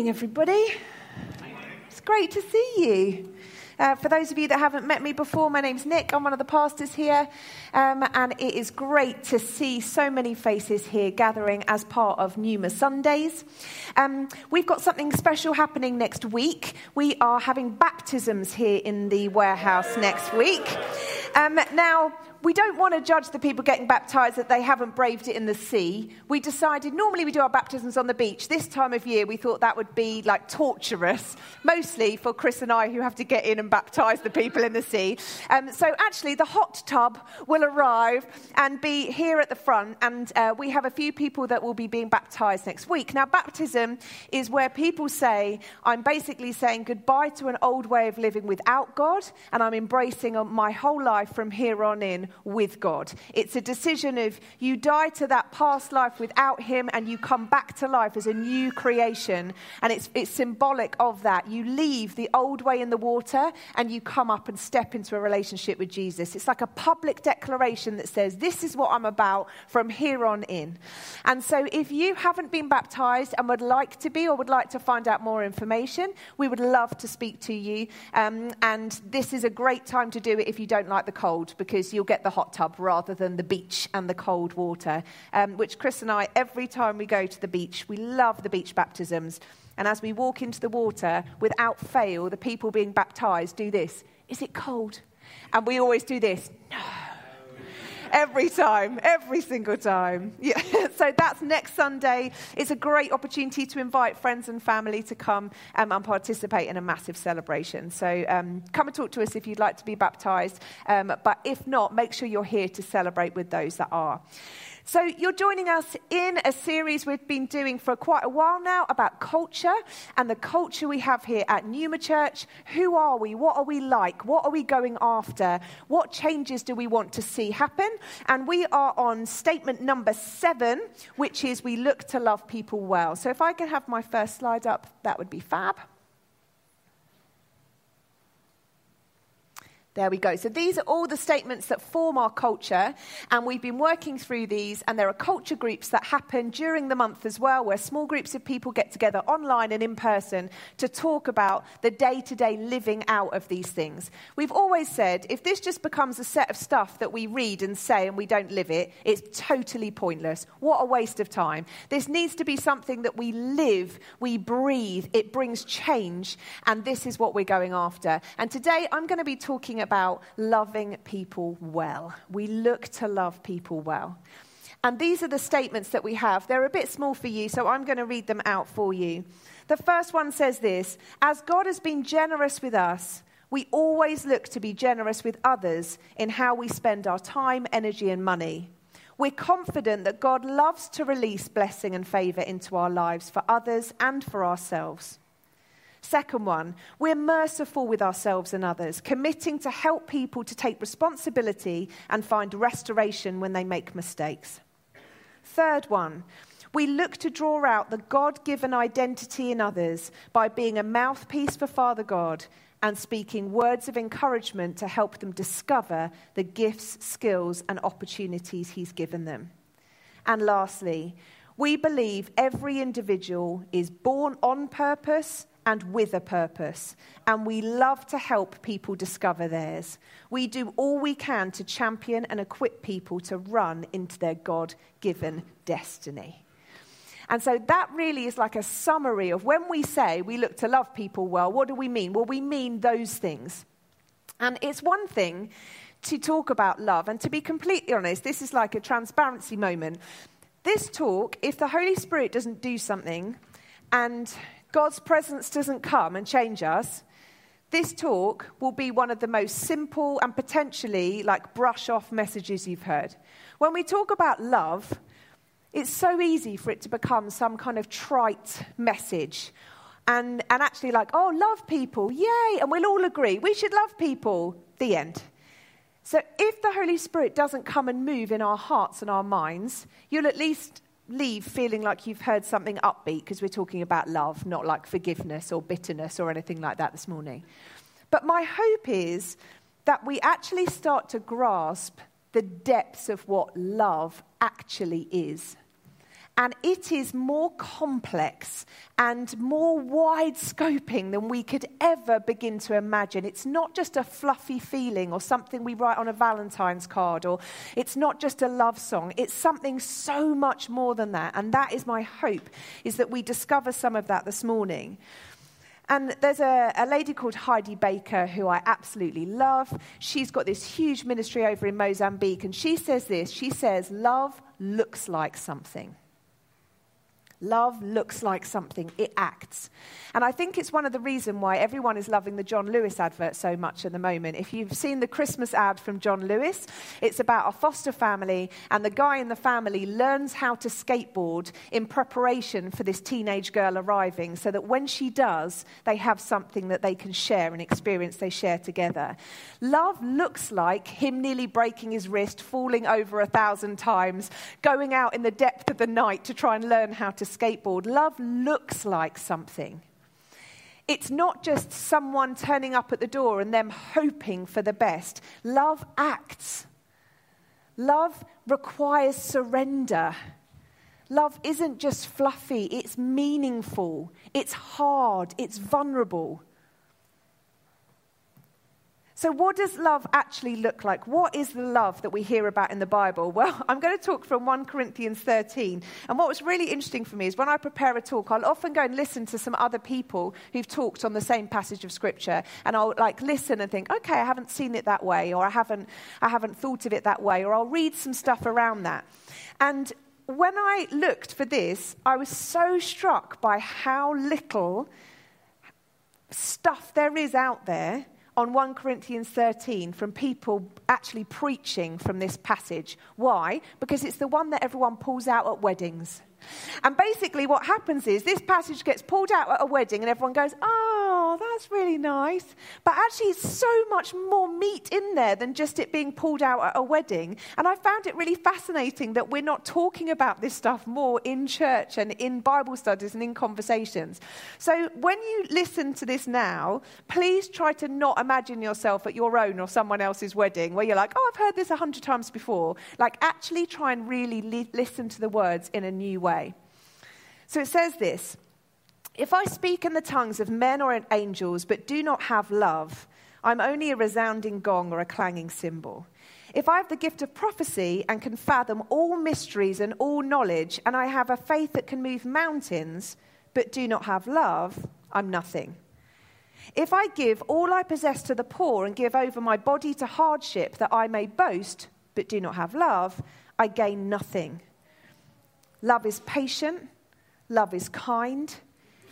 morning, everybody. It's great to see you. Uh, for those of you that haven't met me before, my name's Nick. I'm one of the pastors here. Um, and it is great to see so many faces here gathering as part of Numa Sundays. Um, we've got something special happening next week. We are having baptisms here in the warehouse next week. Um, now, we don't want to judge the people getting baptized that they haven't braved it in the sea. We decided normally we do our baptisms on the beach. This time of year, we thought that would be like torturous, mostly for Chris and I who have to get in and baptize the people in the sea. Um, so actually, the hot tub will arrive and be here at the front, and uh, we have a few people that will be being baptized next week. Now, baptism is where people say, I'm basically saying goodbye to an old way of living without God, and I'm embracing my whole life from here on in with God. It's a decision of you die to that past life without Him and you come back to life as a new creation. And it's, it's symbolic of that. You leave the old way in the water and you come up and step into a relationship with Jesus. It's like a public declaration that says, This is what I'm about from here on in. And so if you haven't been baptized and would like to be or would like to find out more information, we would love to speak to you. Um, and this is a great time to do it if you don't like the cold because you'll get the hot tub rather than the beach and the cold water, um, which Chris and I, every time we go to the beach, we love the beach baptisms. And as we walk into the water, without fail, the people being baptized do this Is it cold? And we always do this No every time, every single time. Yeah. so that's next Sunday. It's a great opportunity to invite friends and family to come um, and participate in a massive celebration. So um, come and talk to us if you'd like to be baptized. Um, but if not, make sure you're here to celebrate with those that are. So, you're joining us in a series we've been doing for quite a while now about culture and the culture we have here at Numa Church. Who are we? What are we like? What are we going after? What changes do we want to see happen? And we are on statement number seven, which is we look to love people well. So, if I can have my first slide up, that would be fab. There we go. So these are all the statements that form our culture, and we've been working through these. And there are culture groups that happen during the month as well, where small groups of people get together online and in person to talk about the day to day living out of these things. We've always said if this just becomes a set of stuff that we read and say and we don't live it, it's totally pointless. What a waste of time. This needs to be something that we live, we breathe, it brings change, and this is what we're going after. And today I'm going to be talking about loving people well. We look to love people well. And these are the statements that we have. They're a bit small for you, so I'm going to read them out for you. The first one says this As God has been generous with us, we always look to be generous with others in how we spend our time, energy, and money. We're confident that God loves to release blessing and favor into our lives for others and for ourselves. Second one, we're merciful with ourselves and others, committing to help people to take responsibility and find restoration when they make mistakes. Third one, we look to draw out the God given identity in others by being a mouthpiece for Father God and speaking words of encouragement to help them discover the gifts, skills, and opportunities He's given them. And lastly, we believe every individual is born on purpose and with a purpose, and we love to help people discover theirs. We do all we can to champion and equip people to run into their God given destiny. And so that really is like a summary of when we say we look to love people well, what do we mean? Well, we mean those things. And it's one thing to talk about love, and to be completely honest, this is like a transparency moment. This talk, if the Holy Spirit doesn't do something, and God's presence doesn't come and change us, this talk will be one of the most simple and potentially like brush off messages you've heard. When we talk about love, it's so easy for it to become some kind of trite message. And, and actually, like, oh, love people, yay, and we'll all agree we should love people, the end. So, if the Holy Spirit doesn't come and move in our hearts and our minds, you'll at least leave feeling like you've heard something upbeat because we're talking about love, not like forgiveness or bitterness or anything like that this morning. But my hope is that we actually start to grasp the depths of what love actually is. And it is more complex and more wide scoping than we could ever begin to imagine. It's not just a fluffy feeling or something we write on a Valentine's card, or it's not just a love song. It's something so much more than that. And that is my hope, is that we discover some of that this morning. And there's a, a, lady called Heidi Baker who I absolutely love. She's got this huge ministry over in Mozambique, and she says this She says, Love looks like something. Love looks like something, it acts. And I think it's one of the reasons why everyone is loving the John Lewis advert so much at the moment. If you've seen the Christmas ad from John Lewis, it's about a foster family, and the guy in the family learns how to skateboard in preparation for this teenage girl arriving, so that when she does, they have something that they can share, an experience they share together. Love looks like him nearly breaking his wrist, falling over a thousand times, going out in the depth of the night to try and learn how to skateboard. Love looks like something. It's not just someone turning up at the door and them hoping for the best. Love acts. Love requires surrender. Love isn't just fluffy, it's meaningful, it's hard, it's vulnerable. So, what does love actually look like? What is the love that we hear about in the Bible? Well, I'm going to talk from 1 Corinthians 13. And what was really interesting for me is when I prepare a talk, I'll often go and listen to some other people who've talked on the same passage of Scripture. And I'll like listen and think, okay, I haven't seen it that way, or I haven't, I haven't thought of it that way, or I'll read some stuff around that. And when I looked for this, I was so struck by how little stuff there is out there on 1 Corinthians 13 from people actually preaching from this passage. Why? Because it's the one that everyone pulls out at weddings. And basically, what happens is this passage gets pulled out at a wedding, and everyone goes, Oh, Oh, that's really nice. But actually, it's so much more meat in there than just it being pulled out at a wedding. And I found it really fascinating that we're not talking about this stuff more in church and in Bible studies and in conversations. So when you listen to this now, please try to not imagine yourself at your own or someone else's wedding where you're like, Oh, I've heard this a hundred times before. Like, actually try and really li- listen to the words in a new way. So it says this If I speak in the tongues of men or angels, but do not have love, I'm only a resounding gong or a clanging cymbal. If I have the gift of prophecy and can fathom all mysteries and all knowledge, and I have a faith that can move mountains, but do not have love, I'm nothing. If I give all I possess to the poor and give over my body to hardship that I may boast, but do not have love, I gain nothing. Love is patient, love is kind.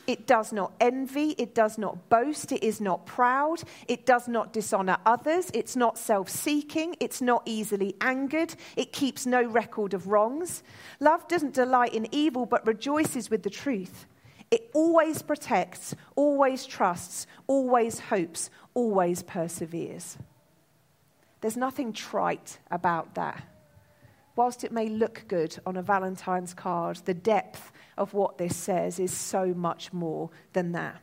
It does not envy. It does not boast. It is not proud. It does not dishonor others. It's not self seeking. It's not easily angered. It keeps no record of wrongs. Love doesn't delight in evil, but rejoices with the truth. It always protects, always trusts, always hopes, always perseveres. There's nothing trite about that whilst it may look good on a Valentine's card, the depth of what this says is so much more than that.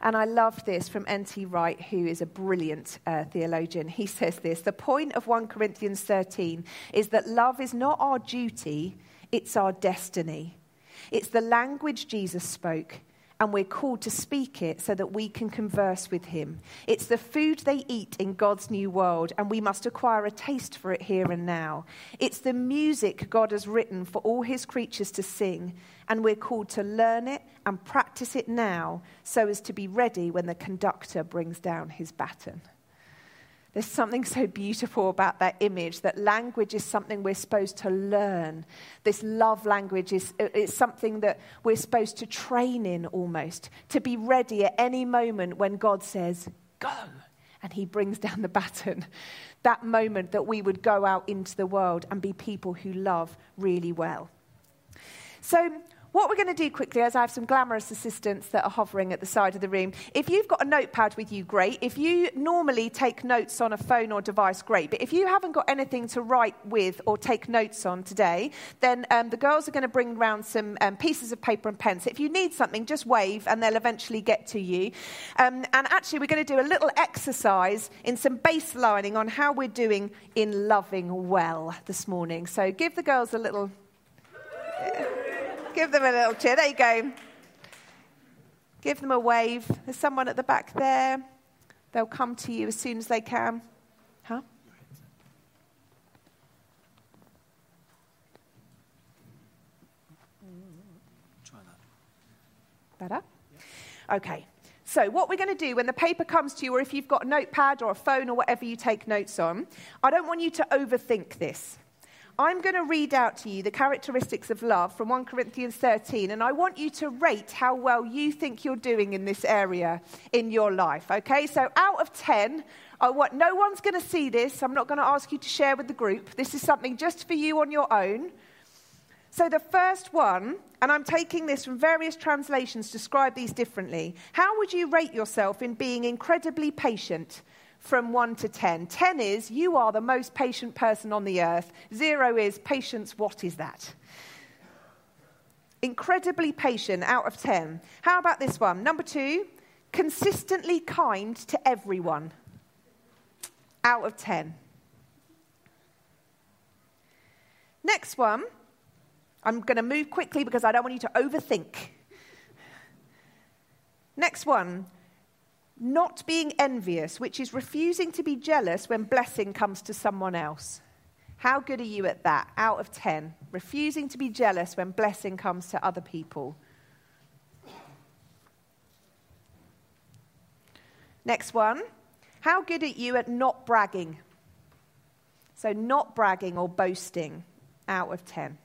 And I love this from N.T. Wright, who is a brilliant uh, theologian. He says this The point of 1 Corinthians 13 is that love is not our duty, it's our destiny. It's the language Jesus spoke, and we're called to speak it so that we can converse with him. It's the food they eat in God's new world, and we must acquire a taste for it here and now. It's the music God has written for all his creatures to sing, and we're called to learn it and practice it now so as to be ready when the conductor brings down his baton. There's something so beautiful about that image that language is something we're supposed to learn. This love language is it's something that we're supposed to train in almost, to be ready at any moment when God says, Go, and He brings down the baton. That moment that we would go out into the world and be people who love really well. So, what we're going to do quickly is I have some glamorous assistants that are hovering at the side of the room. If you've got a notepad with you, great. If you normally take notes on a phone or device, great. But if you haven't got anything to write with or take notes on today, then um, the girls are going to bring around some um, pieces of paper and pens. If you need something, just wave and they'll eventually get to you. Um, and actually, we're going to do a little exercise in some baselining on how we're doing in loving well this morning. So give the girls a little Give them a little cheer. There you go. Give them a wave. There's someone at the back there. They'll come to you as soon as they can. Huh? Try that. Better? Okay. So, what we're going to do when the paper comes to you, or if you've got a notepad or a phone or whatever you take notes on, I don't want you to overthink this. I'm going to read out to you the characteristics of love from 1 Corinthians 13, and I want you to rate how well you think you're doing in this area in your life. Okay, so out of 10, I want, no one's going to see this. I'm not going to ask you to share with the group. This is something just for you on your own. So the first one, and I'm taking this from various translations, describe these differently. How would you rate yourself in being incredibly patient? From 1 to 10. 10 is you are the most patient person on the earth. 0 is patience, what is that? Incredibly patient out of 10. How about this one? Number 2, consistently kind to everyone. Out of 10. Next one, I'm going to move quickly because I don't want you to overthink. Next one, not being envious, which is refusing to be jealous when blessing comes to someone else. How good are you at that? Out of 10. Refusing to be jealous when blessing comes to other people. Next one. How good are you at not bragging? So, not bragging or boasting. Out of 10.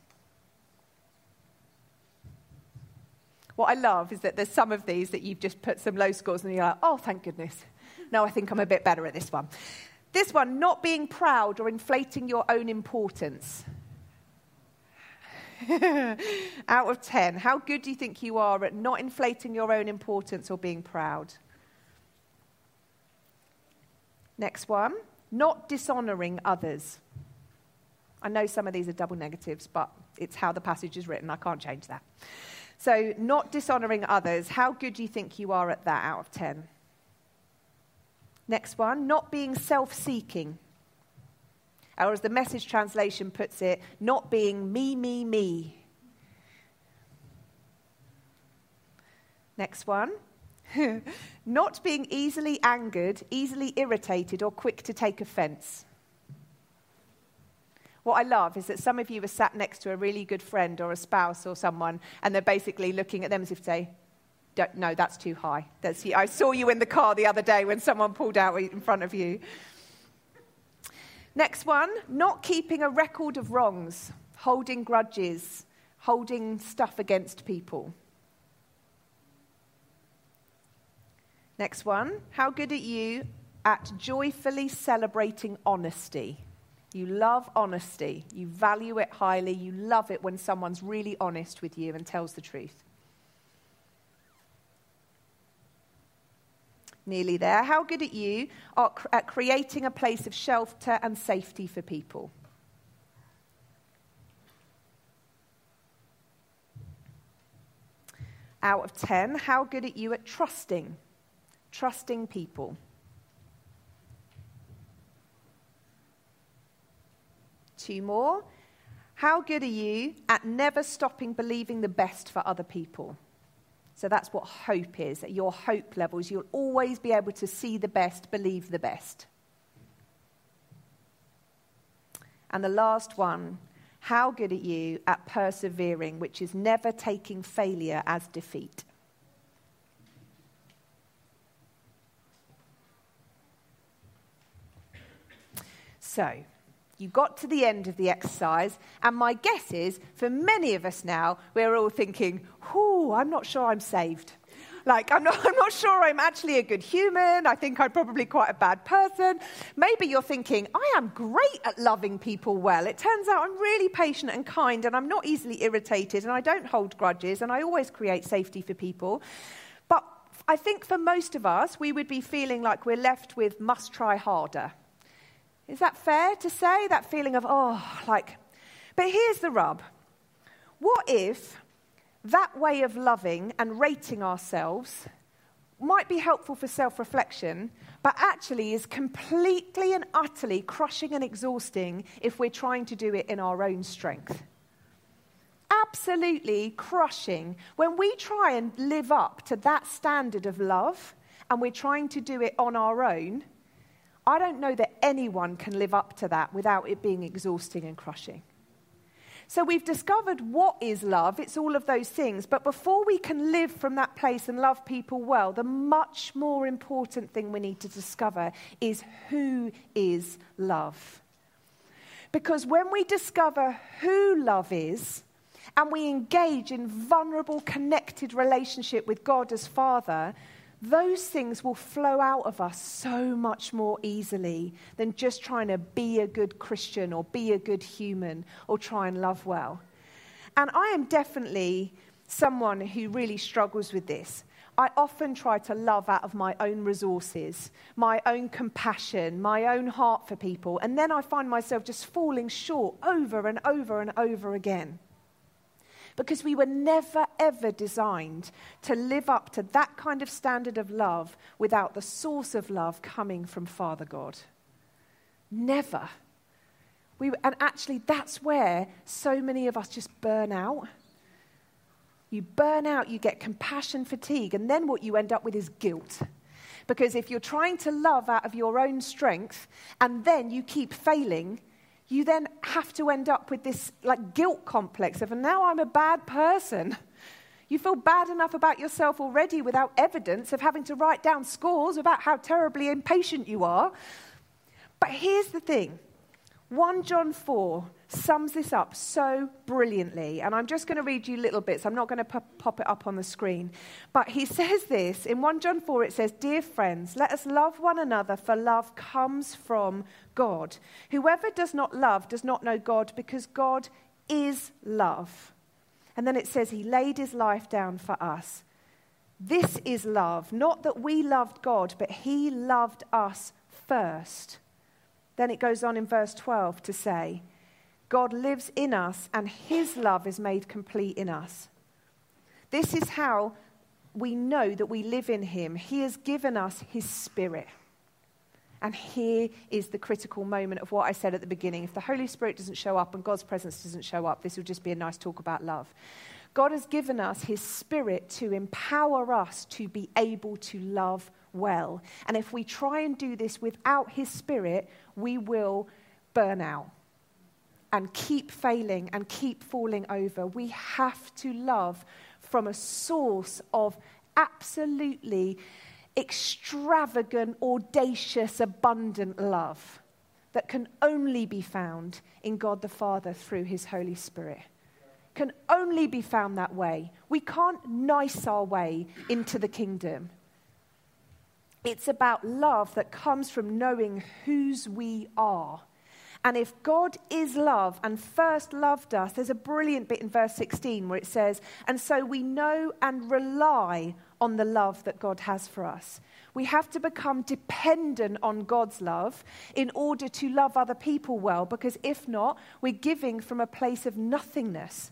What I love is that there's some of these that you've just put some low scores and you're like, oh, thank goodness. No, I think I'm a bit better at this one. This one, not being proud or inflating your own importance. Out of 10, how good do you think you are at not inflating your own importance or being proud? Next one, not dishonoring others. I know some of these are double negatives, but it's how the passage is written. I can't change that. So, not dishonoring others, how good do you think you are at that out of 10? Next one, not being self seeking. Or as the message translation puts it, not being me, me, me. Next one, not being easily angered, easily irritated, or quick to take offense. What I love is that some of you are sat next to a really good friend or a spouse or someone, and they're basically looking at them as if to say, no, that's too high. That's, I saw you in the car the other day when someone pulled out in front of you. Next one, not keeping a record of wrongs, holding grudges, holding stuff against people. Next one, how good are you at joyfully celebrating honesty? You love honesty. You value it highly. You love it when someone's really honest with you and tells the truth. Nearly there. How good at you are at creating a place of shelter and safety for people? Out of 10, how good at you at trusting? Trusting people. Two more. How good are you at never stopping believing the best for other people? So that's what hope is. At your hope levels, you'll always be able to see the best, believe the best. And the last one, how good are you at persevering, which is never taking failure as defeat? So, you got to the end of the exercise, and my guess is for many of us now, we're all thinking, whew, I'm not sure I'm saved. Like, I'm not, I'm not sure I'm actually a good human. I think I'm probably quite a bad person. Maybe you're thinking, I am great at loving people well. It turns out I'm really patient and kind, and I'm not easily irritated, and I don't hold grudges, and I always create safety for people. But I think for most of us, we would be feeling like we're left with must try harder. Is that fair to say? That feeling of, oh, like. But here's the rub. What if that way of loving and rating ourselves might be helpful for self reflection, but actually is completely and utterly crushing and exhausting if we're trying to do it in our own strength? absolutely crushing when we try and live up to that standard of love and we're trying to do it on our own. I don't know that anyone can live up to that without it being exhausting and crushing. So we've discovered what is love. It's all of those things. But before we can live from that place and love people well, the much more important thing we need to discover is who is love. Because when we discover who love is, and we engage in vulnerable, connected relationship with God as Father, those things will flow out of us so much more easily than just trying to be a good Christian or be a good human or try and love well. And I am definitely someone who really struggles with this. I often try to love out of my own resources, my own compassion, my own heart for people, and then I find myself just falling short over and over and over again because we were never, ever designed to live up to that kind of standard of love without the source of love coming from Father God. Never. We, and actually, that's where so many of us just burn out. You burn out, you get compassion fatigue, and then what you end up with is guilt. Because if you're trying to love out of your own strength and then you keep failing, you then have to end up with this like guilt complex of, now I'm a bad person. You feel bad enough about yourself already without evidence of having to write down scores about how terribly impatient you are. But here's the thing 1 John 4 sums this up so brilliantly. And I'm just going to read you little bits. I'm not going to pop it up on the screen. But he says this in 1 John 4 it says, Dear friends, let us love one another, for love comes from God. Whoever does not love does not know God, because God is love. And then it says, He laid his life down for us. This is love, not that we loved God, but He loved us first then it goes on in verse 12 to say, God lives in us and his love is made complete in us. This is how we know that we live in him. He has given us his spirit. And here is the critical moment of what I said at the beginning. If the Holy Spirit doesn't show up and God's presence doesn't show up, this will just be a nice talk about love. God has given us his spirit to empower us to be able to love well. And if we try and do this without his spirit, we will burn out and keep failing and keep falling over. We have to love from a source of absolutely extravagant, audacious, abundant love that can only be found in God the Father through his Holy Spirit. Can only be found that way. We can't nice our way into the kingdom. It's about love that comes from knowing whose we are. And if God is love and first loved us, there's a brilliant bit in verse 16 where it says, And so we know and rely on the love that God has for us. We have to become dependent on God's love in order to love other people well, because if not, we're giving from a place of nothingness.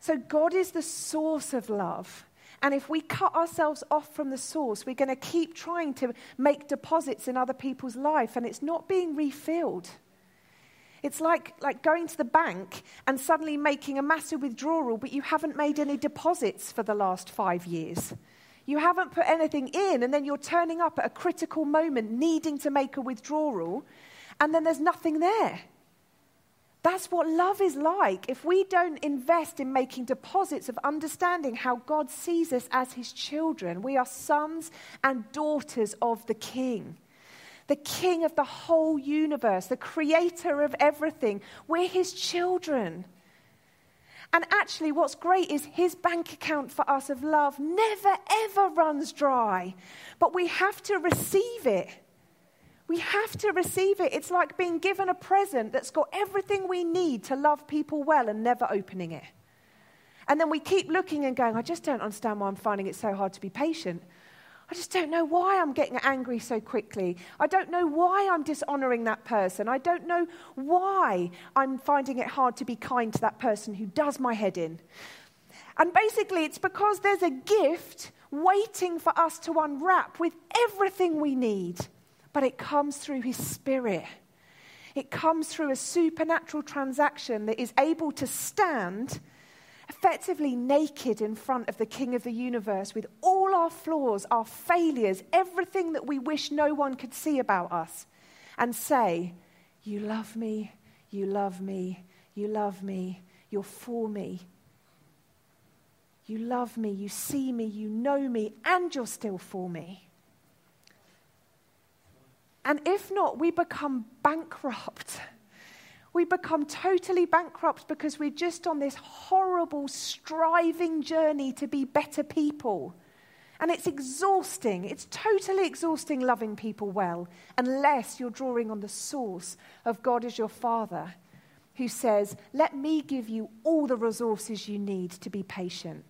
So God is the source of love. And if we cut ourselves off from the source, we're going to keep trying to make deposits in other people's life, and it's not being refilled. It's like, like going to the bank and suddenly making a massive withdrawal, but you haven't made any deposits for the last five years. You haven't put anything in, and then you're turning up at a critical moment needing to make a withdrawal, and then there's nothing there. That's what love is like. If we don't invest in making deposits of understanding how God sees us as his children, we are sons and daughters of the King, the King of the whole universe, the creator of everything. We're his children. And actually, what's great is his bank account for us of love never, ever runs dry, but we have to receive it. We have to receive it. It's like being given a present that's got everything we need to love people well and never opening it. And then we keep looking and going, I just don't understand why I'm finding it so hard to be patient. I just don't know why I'm getting angry so quickly. I don't know why I'm dishonoring that person. I don't know why I'm finding it hard to be kind to that person who does my head in. And basically, it's because there's a gift waiting for us to unwrap with everything we need but it comes through His Spirit. It comes through a supernatural transaction that is able to stand effectively naked in front of the King of the universe with all our flaws, our failures, everything that we wish no one could see about us, and say, You love me, you love me, you love me, you're for me. You love me, you see me, you know me, and you're still for me. And if not, we become bankrupt. We become totally bankrupt because we're just on this horrible, striving journey to be better people. And it's exhausting. It's totally exhausting loving people well, unless you're drawing on the source of God as your Father, who says, Let me give you all the resources you need to be patient,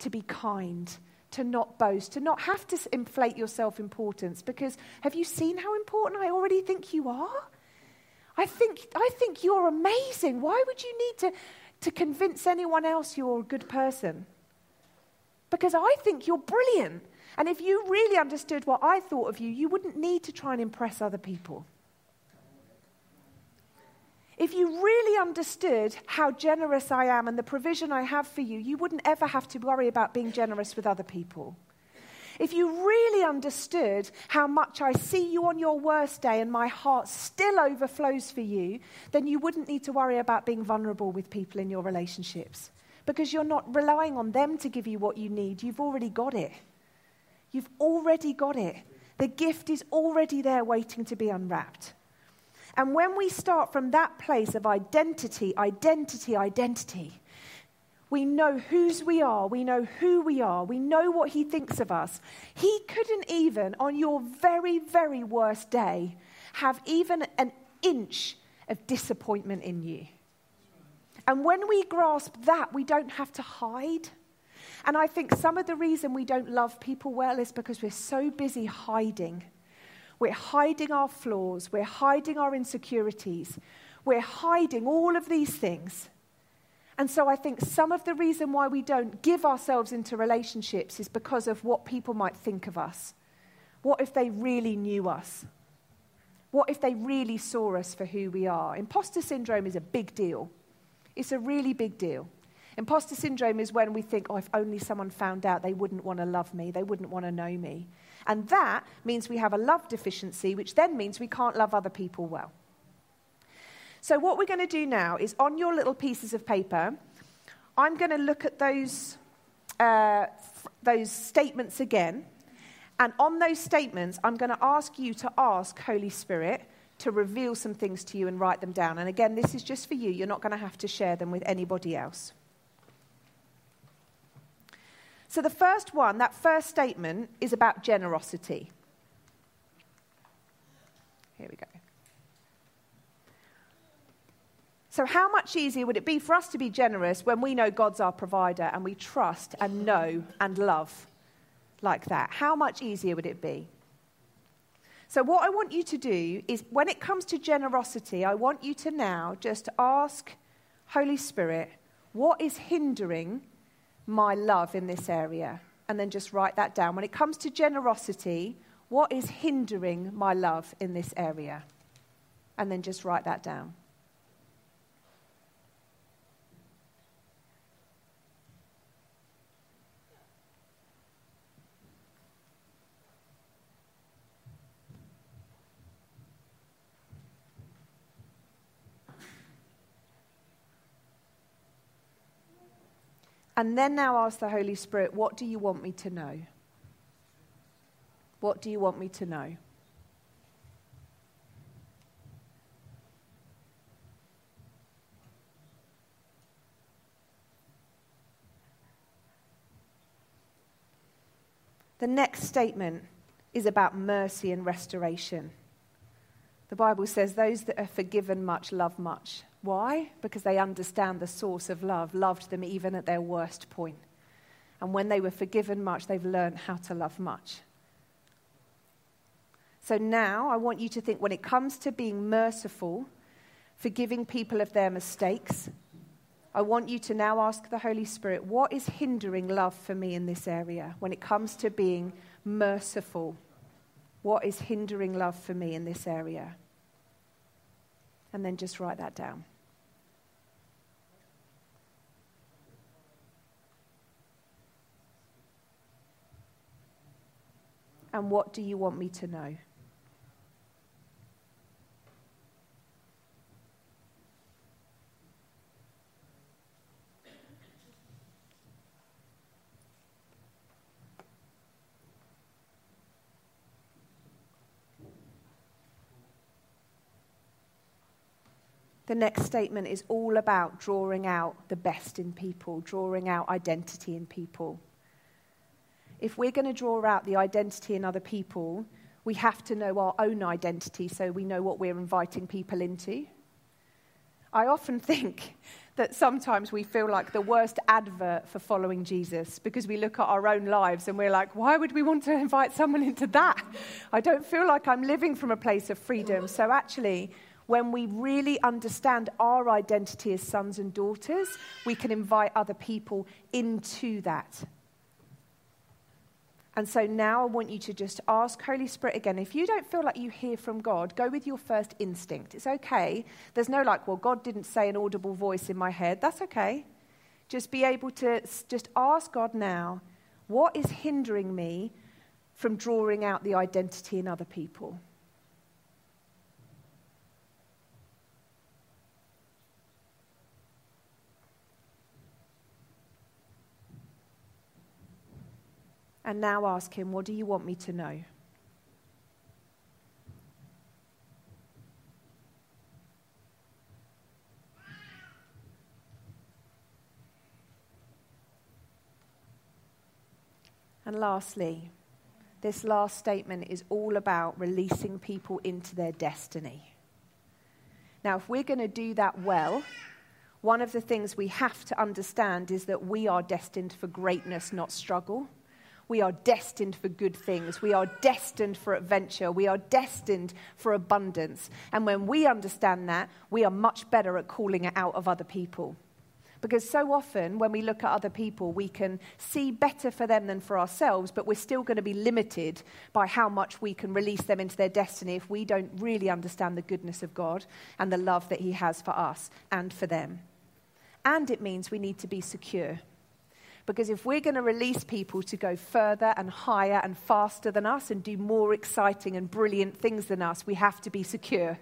to be kind, to not boast, to not have to inflate your self importance. Because have you seen how important I already think you are? I think, I think you're amazing. Why would you need to, to convince anyone else you're a good person? Because I think you're brilliant. And if you really understood what I thought of you, you wouldn't need to try and impress other people. If you really understood how generous I am and the provision I have for you, you wouldn't ever have to worry about being generous with other people. If you really understood how much I see you on your worst day and my heart still overflows for you, then you wouldn't need to worry about being vulnerable with people in your relationships because you're not relying on them to give you what you need. You've already got it. You've already got it. The gift is already there waiting to be unwrapped. And when we start from that place of identity, identity, identity, we know whose we are. We know who we are. We know what He thinks of us. He couldn't even, on your very, very worst day, have even an inch of disappointment in you. And when we grasp that, we don't have to hide. And I think some of the reason we don't love people well is because we're so busy hiding. We're hiding our flaws. We're hiding our insecurities. We're hiding all of these things. And so I think some of the reason why we don't give ourselves into relationships is because of what people might think of us. What if they really knew us? What if they really saw us for who we are? Imposter syndrome is a big deal. It's a really big deal. Imposter syndrome is when we think, oh, if only someone found out, they wouldn't want to love me, they wouldn't want to know me. And that means we have a love deficiency, which then means we can't love other people well. So, what we're going to do now is on your little pieces of paper, I'm going to look at those, uh, those statements again. And on those statements, I'm going to ask you to ask Holy Spirit to reveal some things to you and write them down. And again, this is just for you. You're not going to have to share them with anybody else. So, the first one, that first statement, is about generosity. Here we go. So, how much easier would it be for us to be generous when we know God's our provider and we trust and know and love like that? How much easier would it be? So, what I want you to do is when it comes to generosity, I want you to now just ask Holy Spirit, what is hindering my love in this area. And then just write that down. When it comes to generosity, what is hindering my love in this area? And then just write that down. And then now ask the Holy Spirit, what do you want me to know? What do you want me to know? The next statement is about mercy and restoration. The Bible says, Those that are forgiven much love much. Why? Because they understand the source of love, loved them even at their worst point. And when they were forgiven much, they've learned how to love much. So now I want you to think when it comes to being merciful, forgiving people of their mistakes, I want you to now ask the Holy Spirit, what is hindering love for me in this area when it comes to being merciful? What is hindering love for me in this area? And then just write that down. And what do you want me to know? The next statement is all about drawing out the best in people, drawing out identity in people. If we're going to draw out the identity in other people, we have to know our own identity so we know what we're inviting people into. I often think that sometimes we feel like the worst advert for following Jesus because we look at our own lives and we're like, why would we want to invite someone into that? I don't feel like I'm living from a place of freedom. So actually, when we really understand our identity as sons and daughters, we can invite other people into that. And so now I want you to just ask Holy Spirit again. If you don't feel like you hear from God, go with your first instinct. It's okay. There's no like, well, God didn't say an audible voice in my head. That's okay. Just be able to just ask God now, what is hindering me from drawing out the identity in other people? And now ask Him, What do you want me to know? And lastly, this last statement is all about releasing people into their destiny. Now, if we're going to do that well, one of the things we have to understand is that we are destined for greatness, not struggle. We are destined for good things. We are destined for adventure. We are destined for abundance. And when we understand that, we are much better at calling it out of other people. Because so often, when we look at other people, we can see better for them than for ourselves, but we're still going to be limited by how much we can release them into their destiny if we don't really understand the goodness of God and the love that He has for us and for them. And it means we need to be secure. Because if we're going to release people to go further and higher and faster than us and do more exciting and brilliant things than us, we have to be secure.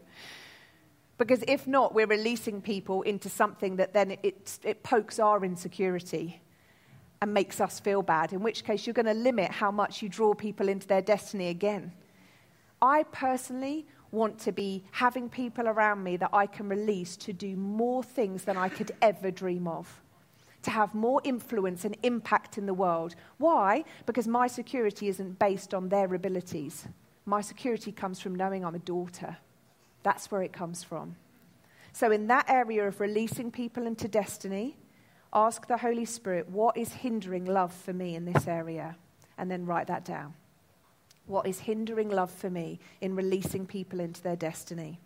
Because if not, we're releasing people into something that then it, it pokes our insecurity and makes us feel bad, in which case you're going to limit how much you draw people into their destiny again. I personally want to be having people around me that I can release to do more things than I could ever dream of to have more influence and impact in the world. Why? Because my security isn't based on their abilities. My security comes from knowing I'm a daughter. That's where it comes from. So, in that area of releasing people into destiny, ask the Holy Spirit, what is hindering love for me in this area? And then write that down. What is hindering love for me in releasing people into their destiny?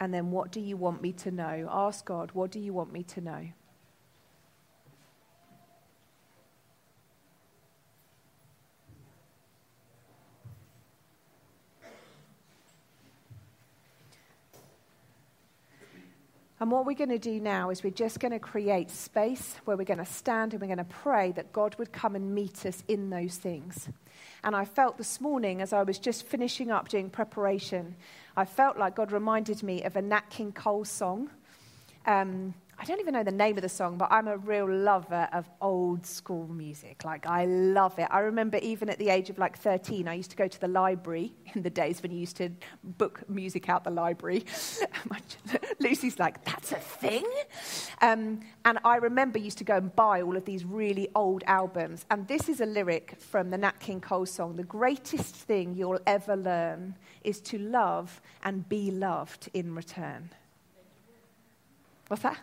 And then, what do you want me to know? Ask God, what do you want me to know? And what we're going to do now is we're just going to create space where we're going to stand and we're going to pray that God would come and meet us in those things. And I felt this morning, as I was just finishing up doing preparation, I felt like God reminded me of a Nat King Cole song. Um, I don't even know the name of the song, but I'm a real lover of old school music. Like, I love it. I remember even at the age of like 13, I used to go to the library in the days when you used to book music out the library. Lucy's like, that's a thing? Um, and I remember used to go and buy all of these really old albums. And this is a lyric from the Nat King Cole song The greatest thing you'll ever learn is to love and be loved in return. What's that?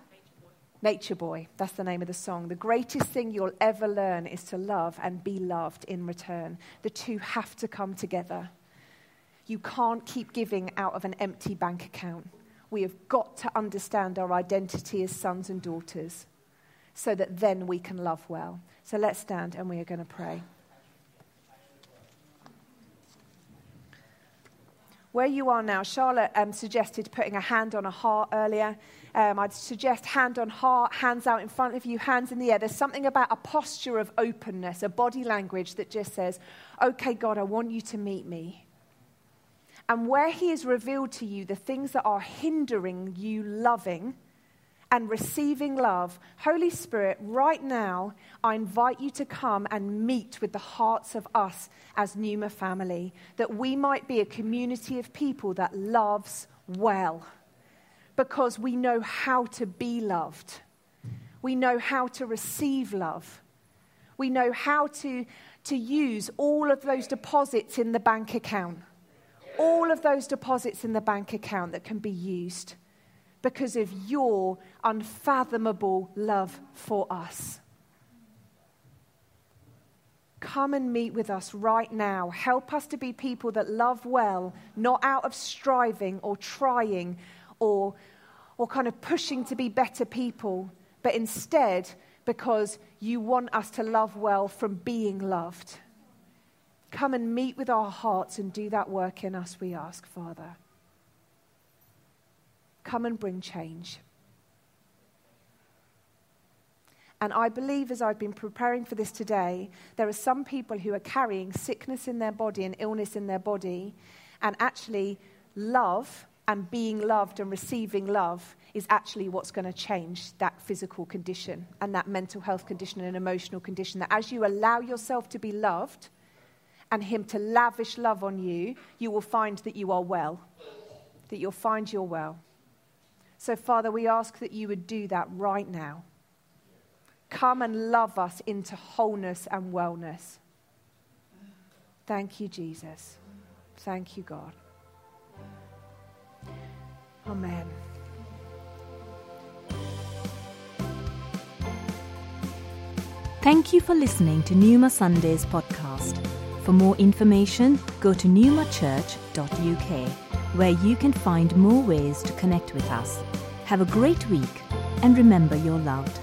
Nature Boy, that's the name of the song. The greatest thing you'll ever learn is to love and be loved in return. The two have to come together. You can't keep giving out of an empty bank account. We have got to understand our identity as sons and daughters. so that then we can love well. So let's stand and we are going to pray. Where you are now, Charlotte um, suggested putting a hand on a heart earlier. Um, I'd suggest hand on heart, hands out in front of you, hands in the air. There's something about a posture of openness, a body language that just says, Okay, God, I want you to meet me. And where He has revealed to you the things that are hindering you loving, and receiving love, Holy Spirit, right now, I invite you to come and meet with the hearts of us as Numa family, that we might be a community of people that loves well, because we know how to be loved. We know how to receive love. We know how to, to use all of those deposits in the bank account, all of those deposits in the bank account that can be used because of your unfathomable love for us. Come and meet with us right now. Help us to be people that love well, not out of striving or trying or, or kind of pushing to be better people, but instead because you want us to love well from being loved. Come and meet with our hearts and do that work in us, we ask, Father. Come and bring change. And I believe as I've been preparing for this today, there are some people who are carrying sickness in their body and illness in their body, and actually, love and being loved and receiving love is actually what's going to change that physical condition and that mental health condition and emotional condition. That as you allow yourself to be loved and Him to lavish love on you, you will find that you are well, that you'll find you're well. So, Father, we ask that you would do that right now. Come and love us into wholeness and wellness. Thank you, Jesus. Thank you, God. Amen. Thank you for listening to Numa Sundays podcast. For more information, go to newmachurch.uk where you can find more ways to connect with us. Have a great week and remember you're loved.